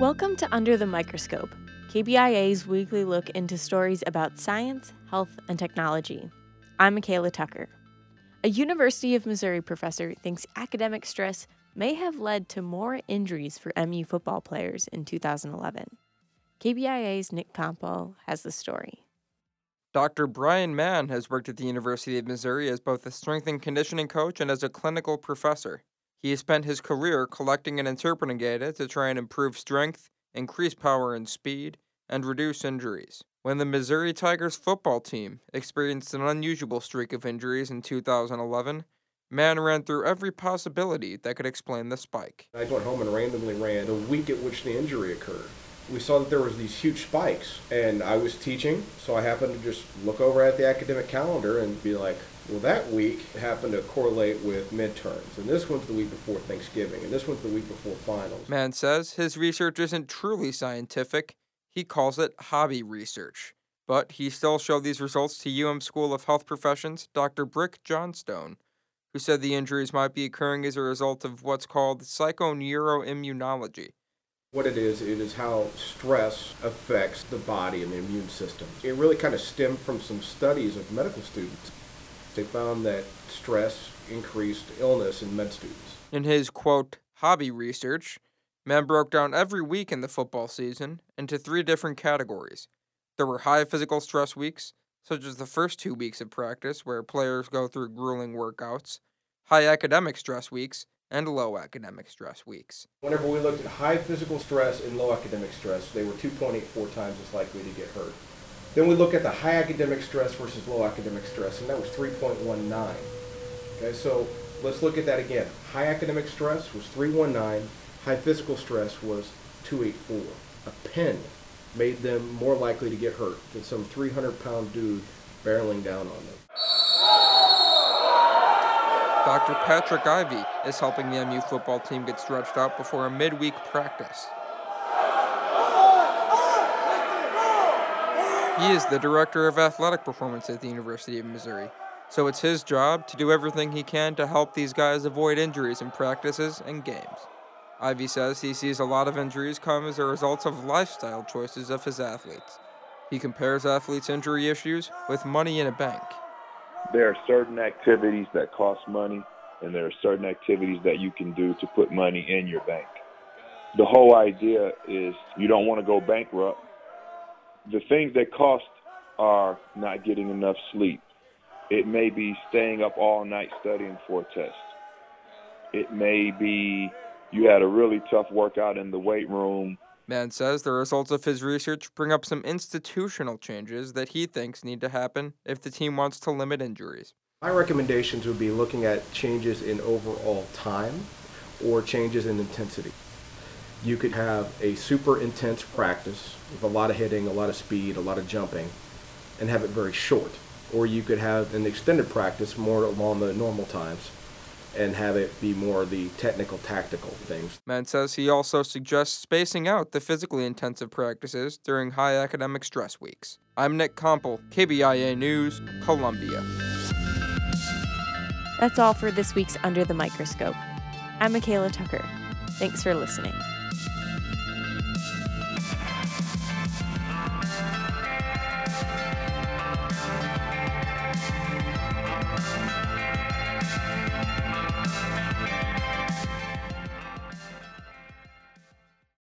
Welcome to Under the Microscope, KBIA's weekly look into stories about science, health, and technology. I'm Michaela Tucker. A University of Missouri professor thinks academic stress may have led to more injuries for MU football players in 2011. KBIA's Nick Campo has the story. Dr. Brian Mann has worked at the University of Missouri as both a strength and conditioning coach and as a clinical professor. He has spent his career collecting and interpreting data to try and improve strength, increase power and speed, and reduce injuries. When the Missouri Tigers football team experienced an unusual streak of injuries in 2011, Mann ran through every possibility that could explain the spike. I went home and randomly ran the week at which the injury occurred. We saw that there was these huge spikes, and I was teaching, so I happened to just look over at the academic calendar and be like, well, that week happened to correlate with midterms, and this one's the week before Thanksgiving, and this one's the week before finals. Mann says his research isn't truly scientific, he calls it hobby research. But he still showed these results to UM School of Health Professions Dr. Brick Johnstone, who said the injuries might be occurring as a result of what's called psychoneuroimmunology. What it is, it is how stress affects the body and the immune system. It really kind of stemmed from some studies of medical students. They found that stress increased illness in med students. In his quote, hobby research, Mann broke down every week in the football season into three different categories. There were high physical stress weeks, such as the first two weeks of practice, where players go through grueling workouts, high academic stress weeks, and low academic stress weeks. Whenever we looked at high physical stress and low academic stress, they were 2.84 times as likely to get hurt. Then we look at the high academic stress versus low academic stress, and that was 3.19. Okay, so let's look at that again. High academic stress was 319, high physical stress was 284. A pen made them more likely to get hurt than some 300 pound dude barreling down on them. Dr. Patrick Ivey is helping the MU football team get stretched out before a midweek practice. He is the director of athletic performance at the University of Missouri, so it's his job to do everything he can to help these guys avoid injuries in practices and games. Ivey says he sees a lot of injuries come as a result of lifestyle choices of his athletes. He compares athletes' injury issues with money in a bank. There are certain activities that cost money, and there are certain activities that you can do to put money in your bank. The whole idea is you don't want to go bankrupt the things that cost are not getting enough sleep. It may be staying up all night studying for a test. It may be you had a really tough workout in the weight room. Mann says the results of his research bring up some institutional changes that he thinks need to happen if the team wants to limit injuries. My recommendations would be looking at changes in overall time or changes in intensity you could have a super intense practice with a lot of hitting, a lot of speed, a lot of jumping, and have it very short. Or you could have an extended practice more along the normal times and have it be more the technical, tactical things. Mann says he also suggests spacing out the physically intensive practices during high academic stress weeks. I'm Nick Kompel, KBIA News, Columbia. That's all for this week's Under the Microscope. I'm Michaela Tucker. Thanks for listening.